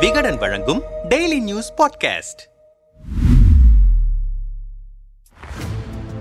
விகடன் வழங்கும் daily news podcast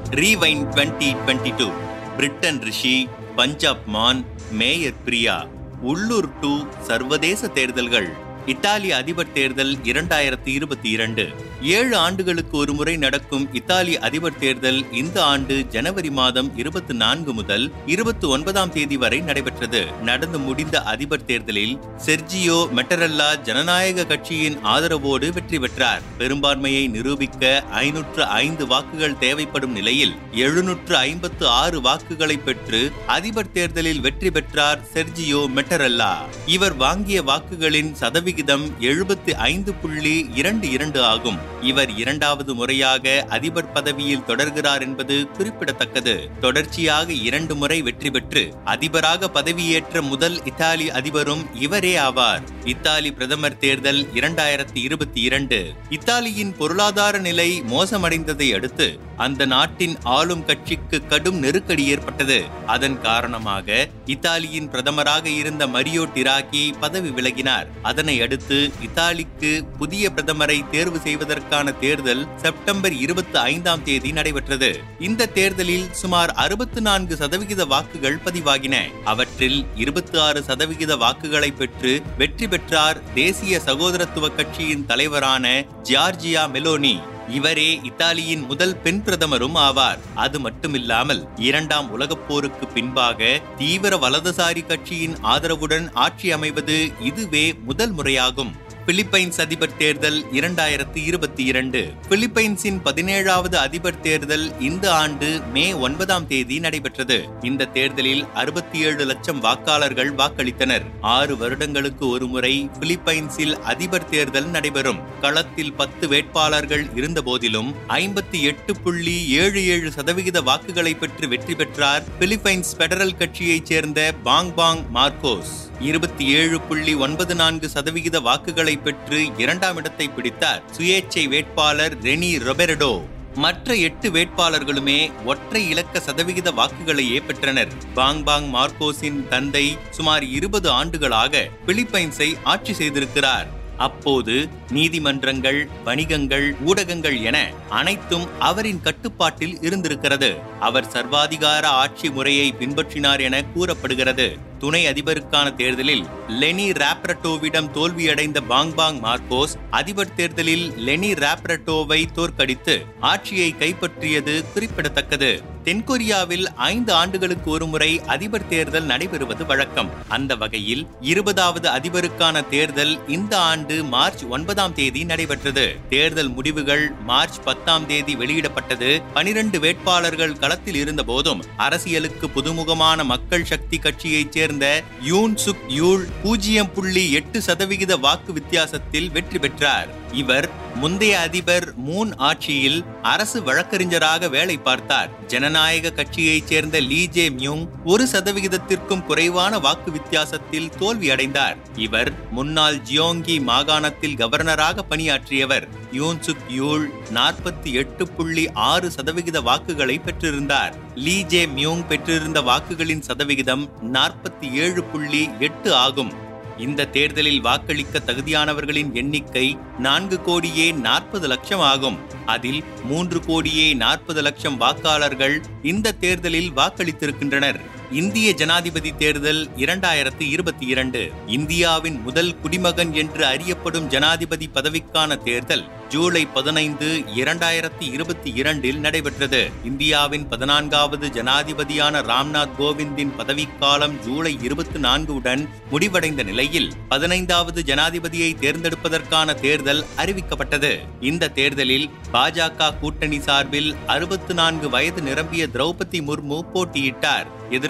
rewind twenty twenty two Britain Rishi Punjab Mann mayor Priya உள்ளூர் to சர்வதேச தேர்தல்கள். Italy அதிபர் தேர்தல் இரண்டாயிரத்தி இருபத்தி இரண்டு. ஏழு ஆண்டுகளுக்கு ஒருமுறை நடக்கும் இத்தாலி அதிபர் தேர்தல் இந்த ஆண்டு ஜனவரி மாதம் இருபத்தி நான்கு முதல் இருபத்தி ஒன்பதாம் தேதி வரை நடைபெற்றது. நடந்து முடிந்த அதிபர் தேர்தலில் செர்ஜியோ மெட்டரல்லா ஜனநாயக கட்சியின் ஆதரவோடு வெற்றி பெற்றார். பெரும்பான்மையை நிரூபிக்க ஐநூற்று ஐந்து வாக்குகள் தேவைப்படும் நிலையில் எழுநூற்று ஐம்பத்து ஆறு வாக்குகளை பெற்று அதிபர் தேர்தலில் வெற்றி பெற்றார் செர்ஜியோ மெட்டரல்லா. இவர் வாங்கிய வாக்குகளின் சதவிகிதம் எழுபத்தி ஐந்து புள்ளி இரண்டு இரண்டு ஆகும். இவர் இரண்டாவது முறையாக அதிபர் பதவியில் தொடர்கிறார் என்பது குறிப்பிடத்தக்கது. தொடர்ச்சியாக இரண்டு முறை வெற்றி பெற்று அதிபராக பதவியேற்ற முதல் இத்தாலி அதிபரும் இவரே ஆவார். இத்தாலி பிரதமர் தேர்தல் இரண்டாயிரத்தி இருபத்தி இரண்டு. இத்தாலியின் பொருளாதார நிலை மோசமடைந்ததை அடுத்து அந்த நாட்டின் ஆளும் கட்சிக்கு கடும் நெருக்கடி ஏற்பட்டது. அதன் காரணமாக இத்தாலியின் பிரதமராக இருந்த மரியோ டிராகி பதவி விலகினார். அதனை அடுத்து இத்தாலிக்கு புதிய பிரதமரை தேர்வு செய்வதற்கான தேர்தல் செப்டம்பர் இருபத்தி ஐந்தாம் தேதி நடைபெற்றது. இந்த தேர்தலில் சுமார் அறுபத்தி நான்கு சதவிகித வாக்குகள் பதிவாகின. அவற்றில் இருபத்தி ஆறு சதவிகித வாக்குகளை பெற்று வெற்றி பெற்றார் தேசிய சகோதரத்துவ கட்சியின் தலைவரான ஜியார்ஜியா மெலோனி. இவரே இத்தாலியின் முதல் பெண் பிரதமரும் ஆவார். அது மட்டுமில்லாமல் இரண்டாம் உலகப் போருக்கு பின்பாக தீவிர வலதுசாரி கட்சியின் ஆதரவுடன் ஆட்சி அமைவது இதுவே முதல் முறையாகும். பிலிப்பைன்ஸ் அதிபர் தேர்தல் இரண்டாயிரத்தி இருபத்தி இரண்டு. பிலிப்பைன்ஸின் பதினேழாவது அதிபர் தேர்தல் இந்த ஆண்டு மே ஒன்பதாம் தேதி நடைபெற்றது. இந்த தேர்தலில் அறுபத்தி ஏழு லட்சம் வாக்காளர்கள் வாக்களித்தனர். ஆறு வருடங்களுக்கு ஒருமுறை பிலிப்பைன்ஸில் அதிபர் தேர்தல் நடைபெறும். களத்தில் பத்து வேட்பாளர்கள் இருந்த போதிலும் ஐம்பத்தி எட்டு புள்ளி ஏழு ஏழு சதவிகித வாக்குகளை பெற்று வெற்றி பெற்றார் பிலிப்பைன்ஸ் பெடரல் கட்சியைச் சேர்ந்த பாங் பாங் மார்க்கோஸ். இருபத்தி ஏழு புள்ளி ஒன்பது நான்கு சதவிகித வாக்குகளை பெற்று இரண்டாம் இடத்தை பிடித்தார் சுயேட்சை வேட்பாளர் ரெனி ரொபெரடோ. மற்ற எட்டு வேட்பாளர்களுமே ஒற்றை இலக்க சதவிகித வாக்குகளையே பெற்றனர். பாங் பாங் தந்தை சுமார் இருபது ஆண்டுகளாக பிலிப்பைன்ஸை ஆட்சி செய்திருக்கிறார். அப்போது நீதிமன்றங்கள் வணிகங்கள் ஊடகங்கள் என அனைத்தும் அவரின் கட்டுப்பாட்டில் இருந்திருக்கிறது. அவர் சர்வாதிகார ஆட்சி முறையை பின்பற்றினார் என கூறப்படுகிறது. துணை அதிபருக்கான தேர்தலில் லெனி ராப்ரட்டோவிடம் தோல்வியடைந்த பாங்பாங் மார்கோஸ் அதிபர் தேர்தலில் லெனி ராப்ரட்டோவை தோற்கடித்து ஆட்சியை கைப்பற்றியது குறிப்பிடத்தக்கது. தென்கொரியாவில் ஐந்து ஆண்டுகளுக்கு ஒருமுறை அதிபர் தேர்தல் நடைபெறுவது வழக்கம். அந்த வகையில் இருபதாவது அதிபருக்கான தேர்தல் இந்த ஆண்டு மார்ச் ஒன்பதாம் தேதி நடைபெற்றது. தேர்தல் முடிவுகள் மார்ச் பத்தாம் தேதி வெளியிடப்பட்டது. பனிரெண்டு வேட்பாளர்கள் களத்தில் இருந்த போதும் அரசியலுக்கு புதுமுகமான மக்கள் சக்தி கட்சியைச் சேர்ந்த யூன் சுக் யூல் பூஜ்ஜியம் புள்ளி எட்டு சதவிகித வாக்கு வித்தியாசத்தில் வெற்றி பெற்றார். இவர் முந்தைய அதிபர் மூன் ஆட்சியில் அரசு வழக்கறிஞராக வேலை பார்த்தார். ஜனநாயக கட்சியைச் சேர்ந்த லீ ஜே மியூங் ஒரு சதவிகிதத்திற்கும் குறைவான வாக்கு வித்தியாசத்தில் தோல்வியடைந்தார் இவர் முன்னாள் ஜியோங்கி மாகாணத்தில் கவர்னராக பணியாற்றியவர். யூன்சுக் யூல் நாற்பத்தி எட்டு புள்ளி ஆறு சதவிகித வாக்குகளை பெற்றிருந்தார். லீ ஜே மியூங் பெற்றிருந்த வாக்குகளின் சதவிகிதம் நாற்பத்தி ஏழு புள்ளி எட்டு ஆகும். இந்த தேர்தலில் வாக்களிக்க தகுதியானவர்களின் எண்ணிக்கை நான்கு கோடியே நாற்பது லட்சம் ஆகும். அதில் மூன்று கோடியே நாற்பது லட்சம் வாக்காளர்கள் இந்த தேர்தலில் வாக்களித்திருக்கின்றனர். இந்திய ஜனாதிபதி தேர்தல் இரண்டாயிரத்தி இருபத்தி இரண்டு. இந்தியாவின் முதல் குடிமகன் என்று அறியப்படும் ஜனாதிபதி பதவிக்கான தேர்தல் ஜூலை பதினைந்து இரண்டாயிரத்தி இருபத்தி இரண்டில் நடைபெற்றது. இந்தியாவின் பதினான்காவது ஜனாதிபதியான ராம்நாத் கோவிந்தின் பதவிக்காலம் ஜூலை இருபத்தி நான்கு உடன் முடிவடைந்த நிலையில் பதினைந்தாவது ஜனாதிபதியை தேர்ந்தெடுப்பதற்கான தேர்தல் அறிவிக்கப்பட்டது. இந்த தேர்தலில் பாஜக கூட்டணி சார்பில் அறுபத்து நான்கு வயது நிரம்பிய திரௌபதி முர்மு போட்டியிட்டார்.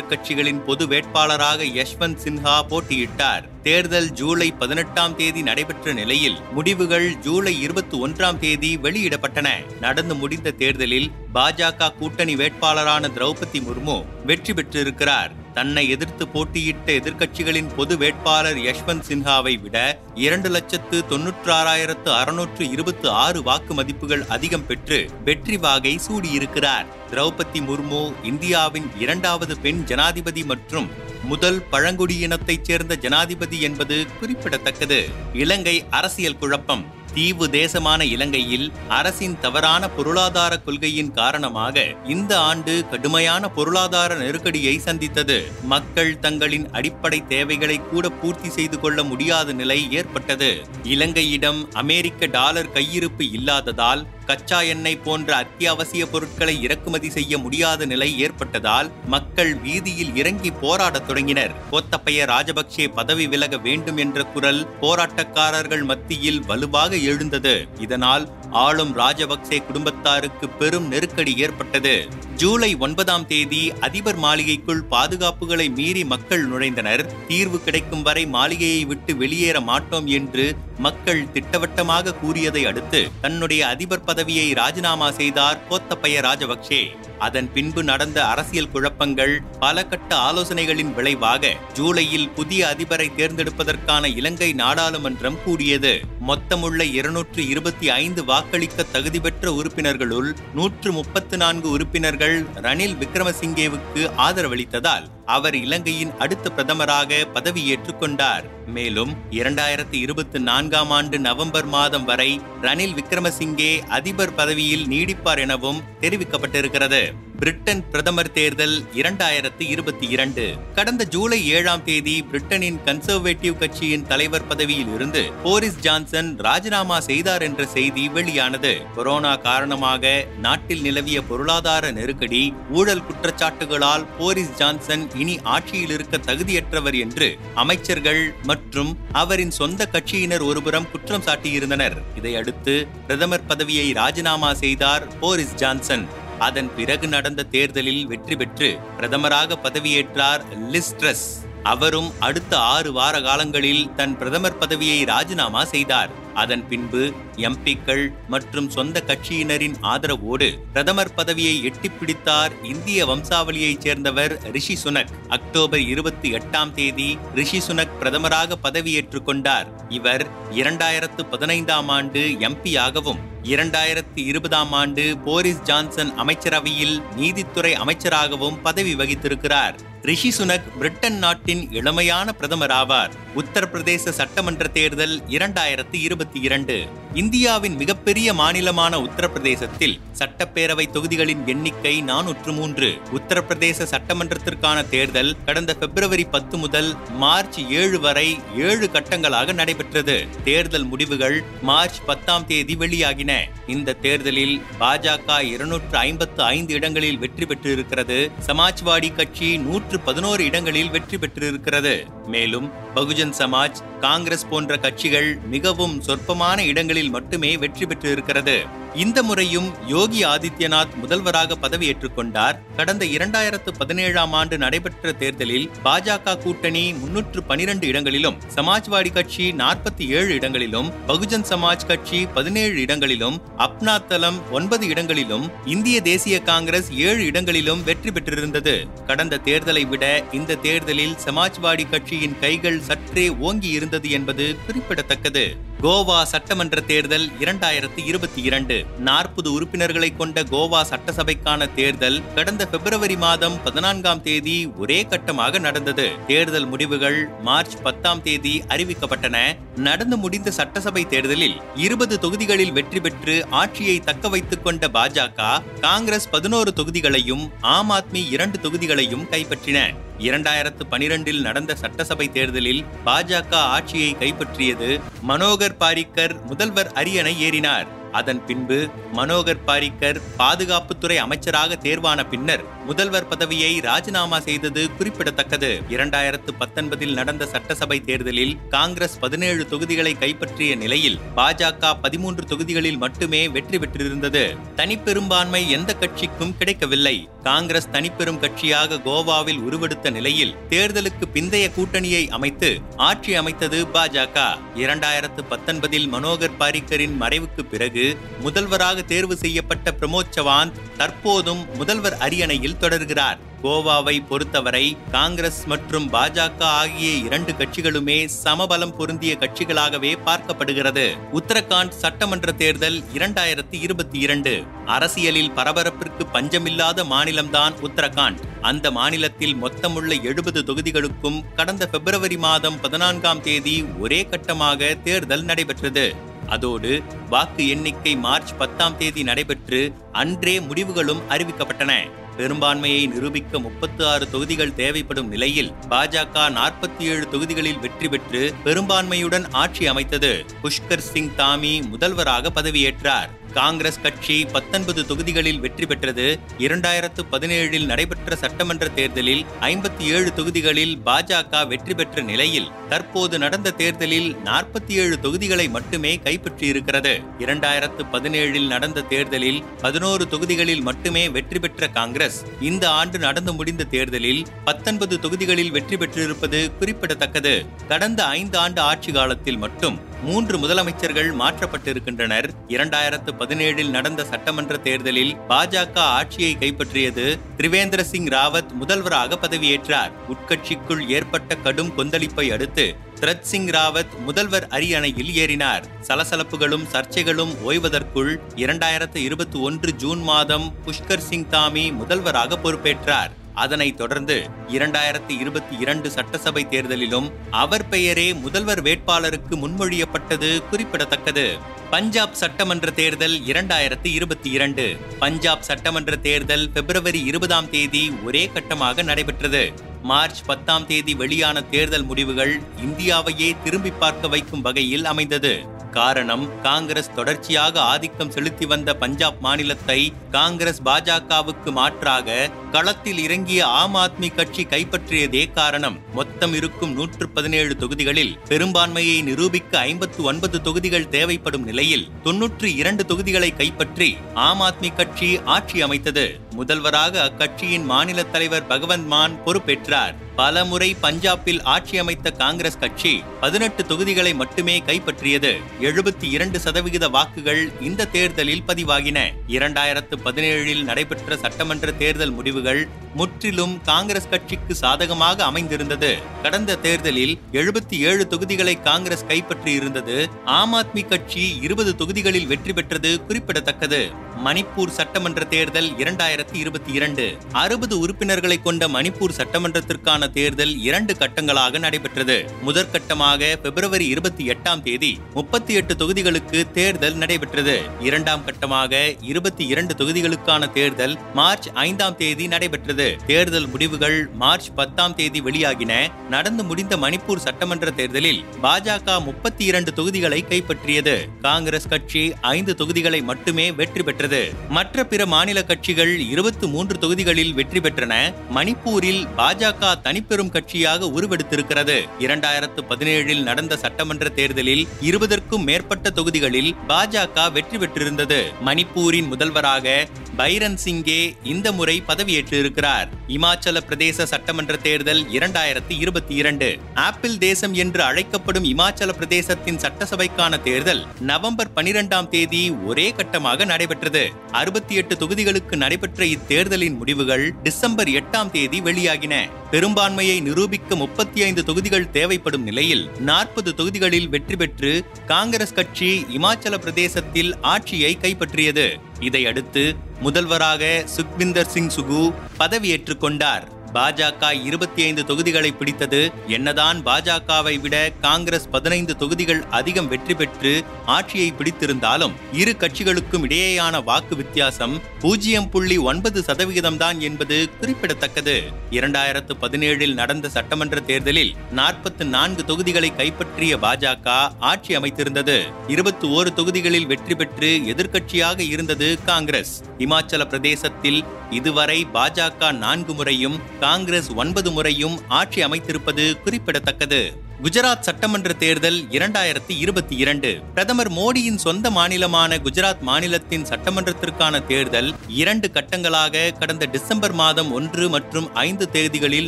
எதிர்க்கட்சிகளின் பொது வேட்பாளராக யஷ்வந்த் சின்ஹா போட்டியிட்டார். தேர்தல் ஜூலை பதினெட்டாம் தேதி நடைபெற்ற நிலையில் முடிவுகள் ஜூலை இருபத்தி ஒன்றாம் தேதி வெளியிடப்பட்டன. நடந்து முடிந்த தேர்தலில் பாஜக கூட்டணி வேட்பாளரான திரௌபதி முர்மு வெற்றி பெற்றிருக்கிறார். தன்னை எதிர்த்து போட்டியிட்ட எதிர்க்கட்சிகளின் பொது வேட்பாளர் யஷ்வந்த் சின்ஹாவை விட இரண்டு லட்சத்து தொன்னூற்றாறாயிரத்து அறுநூற்று இருபத்தி ஆறு வாக்கு மதிப்புகள் அதிகம் பெற்று வெற்றி வாகை சூடியிருக்கிறார். திரௌபதி முர்மு இந்தியாவின் இரண்டாவது பெண் ஜனாதிபதி மற்றும் முதல் பழங்குடியினத்தைச் சேர்ந்த ஜனாதிபதி என்பது குறிப்பிடத்தக்கது. இலங்கை அரசியல் குழப்பம். தீவு தேசமான இலங்கையில் அரசின் தவறான பொருளாதார கொள்கையின் காரணமாக இந்த ஆண்டு கடுமையான பொருளாதார நெருக்கடியை சந்தித்தது. மக்கள் தங்களின் அடிப்படை தேவைகளை கூட பூர்த்தி செய்து கொள்ள முடியாத நிலை ஏற்பட்டது. இலங்கையிடம் அமெரிக்க டாலர் கையிருப்பு இல்லாததால் கச்சா எண்ணெய் போன்ற அத்தியாவசிய பொருட்களை இறக்குமதி செய்ய முடியாத நிலை ஏற்பட்டதால் மக்கள் வீதியில் இறங்கி போராடத் தொடங்கினர். கோத்தப்பைய ராஜபக்சே பதவி விலக வேண்டும் என்ற குரல் போராட்டக்காரர்கள் மத்தியில் வலுவாக எழுந்தது. இதனால் ஆளும் ராஜபக்சே குடும்பத்தாருக்கு பெரும் நெருக்கடி ஏற்பட்டது. ஜூலை ஒன்பதாம் தேதி அதிபர் மாளிகைக்குள் பாதுகாப்புகளை மீறி மக்கள் நுழைந்தனர். தீர்வு கிடைக்கும் வரை மாளிகையை விட்டு வெளியேற மாட்டோம் என்று மக்கள் திட்டவட்டமாக கூறியதை அடுத்து தன்னுடைய அதிபர் பதவியை ராஜினாமா செய்தார் கோத்தப்பய ராஜபக்சே அதன் பின்பு நடந்த அரசியல் குழப்பங்கள் பல கட்ட ஆலோசனைகளின் விளைவாக ஜூலையில் புதிய அதிபரை தேர்ந்தெடுப்பதற்கான இலங்கை நாடாளுமன்றம் கூடியது. மொத்தமுள்ள இருநூற்று இருபத்தி ஐந்து வாக்களிக்க தகுதி பெற்ற உறுப்பினர்களுள் நூற்று முப்பத்து நான்கு உறுப்பினர்கள் ரணில் விக்ரமசிங்கேவுக்கு ஆதரவளித்ததால் அவர் இலங்கையின் அடுத்த பிரதமராக பதவியேற்றுக் கொண்டார். மேலும் இரண்டாயிரத்தி இருபத்தி நான்காம் ஆண்டு நவம்பர் மாதம் வரை ரணில் விக்ரமசிங்கே அதிபர் பதவியில் நீடிப்பார் எனவும் தெரிவிக்கப்பட்டிருக்கிறது. பிரிட்டன் பிரதமர் தேர்தல் இரண்டாயிரத்து இருபத்தி இரண்டு. கடந்த ஜூலை ஏழாம் தேதி பிரிட்டனின் கன்சர்வேட்டிவ் கட்சியின் தலைவர் பதவியில் இருந்து போரிஸ் ஜான்சன் ராஜினாமா செய்தார் என்ற செய்தி வெளியானது. கொரோனா காரணமாக நாட்டில் நிலவிய பொருளாதார நெருக்கடி ஊழல் குற்றச்சாட்டுகளால் போரிஸ் ஜான்சன் இனி ஆட்சியில் இருக்க தகுதியற்றவர் என்று அமைச்சர்கள் மற்றும் அவரின் சொந்த கட்சியினர் ஒருபுறம் குற்றம் சாட்டியிருந்தனர். இதையடுத்து பிரதமர் பதவியை ராஜினாமா செய்தார் போரிஸ் ஜான்சன். அதன் பிறகு நடந்த தேர்தலில் வெற்றி பெற்று பிரதமராக பதவியேற்றார் லிஸ்ட்ரஸ். அவரும் அடுத்த ஆறு வார காலங்களில் தன் பிரதமர் பதவியை ராஜினாமா செய்தார். அதன் பின்பு எம்பிக்கள் மற்றும் சொந்த கட்சியினரின் ஆதரவோடு பிரதமர் பதவியை எட்டி பிடித்தார் இந்திய வம்சாவளியைச் சேர்ந்தவர் ரிஷி சுனக். அக்டோபர் இருபத்தி எட்டாம் தேதி ரிஷி சுனக் பிரதமராக பதவியேற்றுக் கொண்டார். இவர் இரண்டாயிரத்து பதினைந்தாம் ஆண்டு எம்பியாகவும் இரண்டாயிரத்தி இருபதாம் ஆண்டு போரிஸ் ஜான்சன் அமைச்சரவையில் நீதித்துறை அமைச்சராகவும் பதவி வகித்திருக்கிறார். ரிஷி சுனக் பிரிட்டன் நாட்டின் இளமையான பிரதமர் ஆவார் உத்தரப்பிரதேச சட்டமன்ற தேர்தல் இரண்டாயிரத்தி இருபத்தி இரண்டு. இந்தியாவின் மிகப்பெரிய மாநிலமான உத்தரப்பிரதேசத்தில் சட்டப்பேரவை தொகுதிகளின் எண்ணிக்கை நானூற்று மூன்று. உத்தரப்பிரதேச சட்டமன்றத்திற்கான தேர்தல் கடந்த பிப்ரவரி பத்து முதல் மார்ச் ஏழு வரை ஏழு கட்டங்களாக நடைபெற்றது. தேர்தல் முடிவுகள் மார்ச் பத்தாம் தேதி வெளியாகின. இந்த தேர்தலில் பாஜக இருநூற்று ஐம்பத்து ஐந்து இடங்களில் வெற்றி பெற்றிருக்கிறது. சமாஜ்வாடி கட்சி நூற்று நூற்று பதினோரு இடங்களில் வெற்றி பெற்றிருக்கிறது. மேலும் பகுஜன் சமாஜ் காங்கிரஸ் போன்ற கட்சிகள் மிகவும் சொற்பமான இடங்களில் மட்டுமே வெற்றி பெற்றிருக்கிறது. இந்த முறையும் யோகி ஆதித்யநாத் முதல்வராக பதவியேற்றுக் கொண்டார். கடந்த இரண்டாயிரத்து பதினேழாம் ஆண்டு நடைபெற்ற தேர்தலில் பாஜக கூட்டணி முன்னூற்று பனிரெண்டு இடங்களிலும் சமாஜ்வாடி கட்சி நாற்பத்தி ஏழு இடங்களிலும் பகுஜன் சமாஜ் கட்சி பதினேழு இடங்களிலும் அப்னா தளம் ஒன்பது இடங்களிலும் இந்திய தேசிய காங்கிரஸ் ஏழு இடங்களிலும் வெற்றி பெற்றிருந்தது. கடந்த தேர்தலை விட இந்த தேர்தலில் சமாஜ்வாடி கட்சியின் கைகள் சற்றே ஓங்கி இருந்தது என்பது குறிப்பிடத்தக்கது. கோவா சட்டமன்ற தேர்தல் இரண்டாயிரத்தி இருபத்தி இரண்டு. நாற்பது உறுப்பினர்களை கொண்ட கோவா சட்டசபைக்கான தேர்தல் கடந்த பிப்ரவரி மாதம் பதினான்காம் தேதி ஒரே கட்டமாக நடந்தது. தேர்தல் முடிவுகள் மார்ச் பத்தாம் தேதி அறிவிக்கப்பட்டன. நடந்து முடிந்த சட்டசபை தேர்தலில் இருபது தொகுதிகளில் வெற்றி பெற்று ஆட்சியை தக்க வைத்துக் கொண்ட பாஜக காங்கிரஸ் பதினோரு தொகுதிகளையும் ஆம் ஆத்மி இரண்டு தொகுதிகளையும் கைப்பற்றி கைப்பற்றின இரண்டாயிரத்து பனிரெண்டில் நடந்த சட்டசபை தேர்தலில் பாஜக ஆட்சியை கைப்பற்றியது மனோகர் பாரிக்கர் முதல்வர் அரியணை ஏறினார். அதன் பின்பு மனோகர் பாரிக்கர் பாதுகாப்புத்துறை அமைச்சராக தேர்வான பின்னர் முதல்வர் பதவியை ராஜினாமா செய்தது குறிப்பிடத்தக்கது. இரண்டாயிரத்து பத்தொன்பதில் நடந்த சட்டசபை தேர்தலில் காங்கிரஸ் பதினேழு தொகுதிகளை கைப்பற்றிய நிலையில் பாஜக பதிமூன்று தொகுதிகளில் மட்டுமே வெற்றி பெற்றிருந்தது. தனிப்பெரும்பான்மை எந்த கட்சிக்கும் கிடைக்கவில்லை. காங்கிரஸ் தனிப்பெரும் கட்சியாக கோவாவில் உருவெடுத்த நிலையில் தேர்தலுக்கு பிந்தைய கூட்டணியை அமைத்து ஆட்சி அமைத்தது பாஜக. இரண்டாயிரத்து பத்தொன்பதில் மனோகர் பாரிக்கரின் மறைவுக்கு பிறகு முதல்வராக தேர்வு செய்யப்பட்ட பிரமோத் சவான் தற்போதும் முதல்வர் அரியணையில் தொடர்கிறார். கோவாவை பொறுத்தவரை காங்கிரஸ் மற்றும் பாஜக ஆகிய இரண்டு கட்சிகளுமே சமபலம் பொருந்திய கட்சிகளாகவே பார்க்கப்படுகிறது. உத்தரகாண்ட் சட்டமன்ற தேர்தல் இரண்டாயிரத்தி இருபத்தி இரண்டு. அரசியலில் பரபரப்பிற்கு பஞ்சமில்லாத மாநிலம்தான் உத்தரகாண்ட். அந்த மாநிலத்தில் மொத்தமுள்ள எழுபது தொகுதிகளுக்கும் கடந்த பிப்ரவரி மாதம் பதினான்காம் தேதி ஒரே கட்டமாக தேர்தல் நடைபெற்றது. அதோடு வாக்கு எண்ணிக்கை மார்ச் பத்தாம் தேதி நடைபெற்று அன்றே முடிவுகளும் அறிவிக்கப்பட்டன. பெரும்பான்மையை நிரூபிக்க முப்பத்து ஆறு தொகுதிகள் தேவைப்படும் நிலையில் பாஜக நாற்பத்தி ஏழு தொகுதிகளில் வெற்றி பெற்று பெரும்பான்மையுடன் ஆட்சி அமைத்தது. புஷ்கர் சிங் தாமி முதல்வராக பதவியேற்றார். காங்கிரஸ் கட்சி பத்தொன்பது தொகுதிகளில் வெற்றி பெற்றது. இரண்டாயிரத்து பதினேழில் நடைபெற்ற சட்டமன்ற தேர்தலில் ஐம்பத்தி ஏழு தொகுதிகளில் பாஜக வெற்றி பெற்ற நிலையில் தற்போது நடந்த தேர்தலில் நாற்பத்தி ஏழு தொகுதிகளை மட்டுமே கைப்பற்றியிருக்கிறது. இரண்டாயிரத்து பதினேழில் நடந்த தேர்தலில் பதினோரு தொகுதிகளில் மட்டுமே வெற்றி பெற்ற காங்கிரஸ். இந்த ஆண்டு நடந்து முடிந்த தேர்தலில் பத்தொன்பது தொகுதிகளில் வெற்றி பெற்றிருப்பது குறிப்பிடத்தக்கது. கடந்த ஐந்து ஆண்டு ஆட்சி காலத்தில் மட்டும் மூன்று முதலமைச்சர்கள் மாற்றப்பட்டிருக்கின்றனர். இரண்டாயிரத்து பதினேழில் நடந்த சட்டமன்ற தேர்தலில் பாஜக ஆட்சியை கைப்பற்றியது திரிவேந்திர சிங் ராவத் முதல்வராக பதவியேற்றார். உட்கட்சிக்குள் ஏற்பட்ட கடும் கொந்தளிப்பை அடுத்து திரத் சிங் ராவத் முதல்வர் அரியணையில் ஏறினார். சலசலப்புகளும் சர்ச்சைகளும் ஓய்வதற்குள் இரண்டாயிரத்து இருபத்தி ஒன்று ஜூன் மாதம் புஷ்கர் சிங் தாமி முதல்வராக பொறுப்பேற்றார். அதனைத் தொடர்ந்து இரண்டாயிரத்தி இருபத்தி இரண்டு சட்டசபை தேர்தலிலும் அவர் பெயரே முதல்வர் வேட்பாளருக்கு முன்மொழியப்பட்டது குறிப்பிடத்தக்கது. பஞ்சாப் சட்டமன்ற தேர்தல் இரண்டாயிரத்தி இருபத்தி இரண்டு. பஞ்சாப் சட்டமன்ற தேர்தல் பிப்ரவரி இருபதாம் தேதி ஒரே கட்டமாக நடைபெற்றது. மார்ச் பத்தாம் தேதி வெளியான தேர்தல் முடிவுகள் இந்தியாவையே திரும்பி பார்க்க வைக்கும் வகையில் அமைந்தது. காரணம் காங்கிரஸ் தொடர்ச்சியாக ஆதிக்கம் செலுத்தி வந்த பஞ்சாப் மாநிலத்தை காங்கிரஸ் பாஜகவுக்கு மாற்றாக களத்தில் இறங்கிய ஆம் ஆத்மி கட்சி கைப்பற்றியதே காரணம். மொத்தம் இருக்கும் நூற்று பதினேழு தொகுதிகளில் பெரும்பான்மையை நிரூபிக்க ஐம்பத்து ஒன்பது தொகுதிகள் தேவைப்படும் நிலையில் தொன்னூற்று இரண்டு தொகுதிகளை கைப்பற்றி ஆம் ஆத்மி கட்சி ஆட்சி அமைத்தது. முதல்வராக அக்கட்சியின் மாநில தலைவர் பகவந்த் மான் பொறுப்பேற்றார். பல முறை பஞ்சாபில் ஆட்சி அமைத்த காங்கிரஸ் கட்சி பதினெட்டு தொகுதிகளை மட்டுமே கைப்பற்றியது. எழுபத்தி இரண்டு சதவிகித வாக்குகள் இந்த தேர்தலில் பதிவாகின. இரண்டாயிரத்து பதினேழில் நடைபெற்ற சட்டமன்ற தேர்தல் முடிவுகள் முற்றிலும் காங்கிரஸ் கட்சிக்கு சாதகமாக அமைந்திருந்தது. கடந்த தேர்தலில் எழுபத்தி ஏழு தொகுதிகளை காங்கிரஸ் கைப்பற்றியிருந்தது. ஆம் ஆத்மி கட்சி இருபது தொகுதிகளில் வெற்றி பெற்றது குறிப்பிடத்தக்கது. மணிப்பூர் சட்டமன்ற தேர்தல் இரண்டாயிரத்தி இருபத்தி இரண்டு. அறுபது உறுப்பினர்களை கொண்ட மணிப்பூர் சட்டமன்றத்திற்கான தேர்தல் இரண்டு கட்டங்களாக நடைபெற்றது. முதற்கட்டமாக பிப்ரவரி இருபத்தி எட்டாம் தேதி முப்பத்தி எட்டு தொகுதிகளுக்கு தேர்தல் நடைபெற்றது. இரண்டாம் கட்டமாக இருபத்தி இரண்டு தொகுதிகளுக்கான தேர்தல் மார்ச் ஐந்தாம் தேதி நடைபெற்றது. தேர்தல் முடிவுகள் மார்ச் பத்தாம் தேதி வெளியாகின. நடந்து முடிந்த மணிப்பூர் சட்டமன்ற தேர்தலில் பாஜக முப்பத்தி இரண்டு தொகுதிகளை கைப்பற்றியது. காங்கிரஸ் கட்சி ஐந்து தொகுதிகளை மட்டுமே வெற்றி பெற்றது. மற்ற பிற மாநில கட்சிகள் இருபத்தி மூன்று தொகுதிகளில் வெற்றி பெற்றன. மணிப்பூரில் பாஜக தனி தனிப்பெரும் கட்சியாக உருவெடுத்திருக்கிறது. இரண்டாயிரத்து பதினேழில் நடந்த சட்டமன்ற தேர்தலில் இருபதற்கும் மேற்பட்ட தொகுதிகளில் பாஜக வெற்றி பெற்றிருந்தது. மணிப்பூரின் முதல்வராக பைரன் சிங்கே இந்த முறை பதவியேற்றிருக்கிறார். இமாச்சல பிரதேச சட்டமன்ற தேர்தல் இரண்டாயிரத்து இருபத்தி இரண்டு. ஆப்பிள் தேசம் என்று அழைக்கப்படும் இமாச்சல பிரதேசத்தின் சட்டசபைக்கான தேர்தல் நவம்பர் பனிரெண்டாம் தேதி ஒரே கட்டமாக நடைபெற்றது. அறுபத்தி எட்டு தொகுதிகளுக்கு நடைபெற்ற இத்தேர்தலின் முடிவுகள் டிசம்பர் எட்டாம் தேதி வெளியாகின. பெரும்பாலும் பெரும்பான்மையை நிரூபிக்க முப்பத்தி ஐந்து தொகுதிகள் தேவைப்படும் நிலையில் நாற்பது தொகுதிகளில் வெற்றி பெற்று காங்கிரஸ் கட்சி இமாச்சல பிரதேசத்தில் ஆட்சியை கைப்பற்றியது. இதையடுத்து முதல்வராக சுக்விந்தர் சிங் சுகு பதவியேற்றுக் கொண்டார். பாஜக இருபத்தி ஐந்து தொகுதிகளை பிடித்தது. என்னதான் பாஜகவை விட காங்கிரஸ் பதினைந்து தொகுதிகள் அதிகம் வெற்றி பெற்று ஆட்சியை பிடித்திருந்தாலும் இரு கட்சிகளுக்கும் இடையேயான வாக்கு வித்தியாசம் பூஜ்ஜியம் புள்ளி ஒன்பது சதவிகிதம்தான் என்பது குறிப்பிடத்தக்கது. இரண்டாயிரத்து பதினேழில் நடந்த சட்டமன்ற தேர்தலில் நாற்பத்தி நான்கு தொகுதிகளை கைப்பற்றிய பாஜக ஆட்சி அமைத்திருந்தது. இருபத்தி ஓரு தொகுதிகளில் வெற்றி பெற்று எதிர்க்கட்சியாக இருந்தது காங்கிரஸ். இமாச்சல பிரதேசத்தில் இதுவரை பாஜக நான்கு முறையும் காங்கிரஸ் ஒன்பது முறையும் ஆட்சி அமைத்திருப்பது குறிப்பிடத்தக்கது. குஜராத் சட்டமன்ற தேர்தல் இரண்டாயிரத்தி இருபத்தி இரண்டு. பிரதமர் மோடியின் சொந்த மாநிலமான குஜராத் மாநிலத்தின் சட்டமன்றத்திற்கான தேர்தல் இரண்டு கட்டங்களாக கடந்த டிசம்பர் மாதம் ஒன்று மற்றும் ஐந்து தேதிகளில்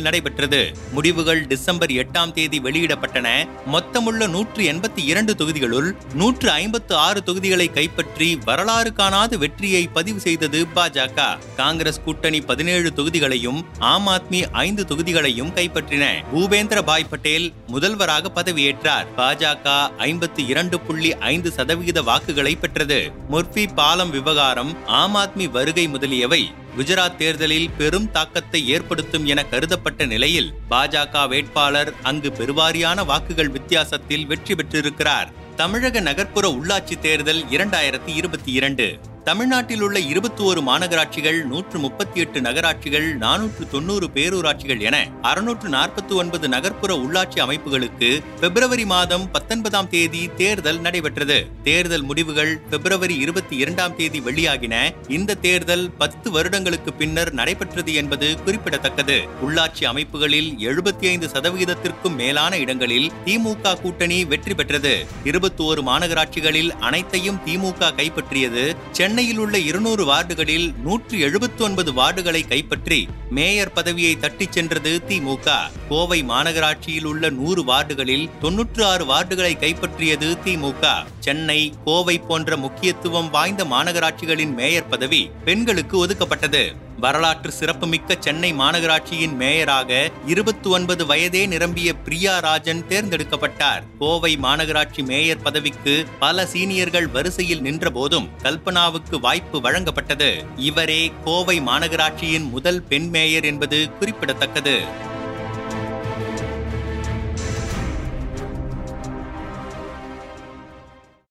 நடைபெற்றது. முடிவுகள் டிசம்பர் எட்டாம் தேதி வெளியிடப்பட்டன. மொத்தமுள்ள நூற்று எண்பத்தி இரண்டு தொகுதிகளுள் நூற்று ஐம்பத்து ஆறு தொகுதிகளை கைப்பற்றி வரலாறு காணாத வெற்றியை பதிவு செய்தது பாஜக காங்கிரஸ் கூட்டணி பதினேழு தொகுதிகளையும் ஆம் ஆத்மி ஐந்து தொகுதிகளையும் கைப்பற்றின. பூபேந்திர பாய் பட்டேல் முதல்வராக பதவியேற்றார். பாஜக ஐம்பத்தி இரண்டு புள்ளி ஐந்து சதவிகித வாக்குகளை பெற்றது. முர்பி பாலம் விவகாரம் ஆம் ஆத்மி வருகை முதலியவை குஜராத் தேர்தலில் பெரும் தாக்கத்தை ஏற்படுத்தும் என கருதப்பட்ட நிலையில் பாஜக வேட்பாளர் அங்கு பெருவாரியான வாக்குகள் வித்தியாசத்தில் வெற்றி பெற்றிருக்கிறார். தமிழக நகர்ப்புற உள்ளாட்சி தேர்தல் இரண்டாயிரத்தி இருபத்தி இரண்டு. தமிழ்நாட்டில் உள்ள இருபத்தி ஒரு மாநகராட்சிகள் நூற்று முப்பத்தி எட்டு நகராட்சிகள் நானூற்று தொண்ணூறு பேரூராட்சிகள் என அறுநூற்று நாற்பத்தி ஒன்பது நகர்ப்புற உள்ளாட்சி அமைப்புகளுக்கு பிப்ரவரி மாதம் பத்தொன்பதாம் தேதி தேர்தல் நடைபெற்றது. தேர்தல் முடிவுகள் பிப்ரவரி இருபத்தி இரண்டாம் தேதி வெளியாகின. இந்த தேர்தல் பத்து வருடங்களுக்கு பின்னர் நடைபெற்றது என்பது குறிப்பிடத்தக்கது. உள்ளாட்சி அமைப்புகளில் எழுபத்தி ஐந்து சதவிகிதத்திற்கும் மேலான இடங்களில் திமுக கூட்டணி வெற்றி பெற்றது. இருபத்தி ஒரு மாநகராட்சிகளில் அனைத்தையும் திமுக கைப்பற்றியது சென்னையில் உள்ள இருநூறு வார்டுகளில் நூற்றி எழுபத்தி ஒன்பது வார்டுகளை கைப்பற்றி மேயர் பதவியை தட்டிச் சென்றது திமுக. கோவை மாநகராட்சியில் உள்ள நூறு வார்டுகளில் தொன்னூற்று ஆறு வார்டுகளை கைப்பற்றியது திமுக. சென்னை கோவை போன்ற முக்கியத்துவம் வாய்ந்த மாநகராட்சிகளின் மேயர் பதவி பெண்களுக்கு ஒதுக்கப்பட்டது. வரலாற்று சிறப்புமிக்க சென்னை மாநகராட்சியின் மேயராக இருபத்தி ஒன்பது வயதே நிரம்பிய பிரியா ராஜன் தேர்ந்தெடுக்கப்பட்டார். கோவை மாநகராட்சி மேயர் பதவிக்கு பல சீனியர்கள் வரிசையில் நின்ற போதும் கல்பனாவுக்கு வாய்ப்பு வழங்கப்பட்டது. இவரே கோவை மாநகராட்சியின் முதல் பெண் மேயர் என்பது குறிப்பிடத்தக்கது.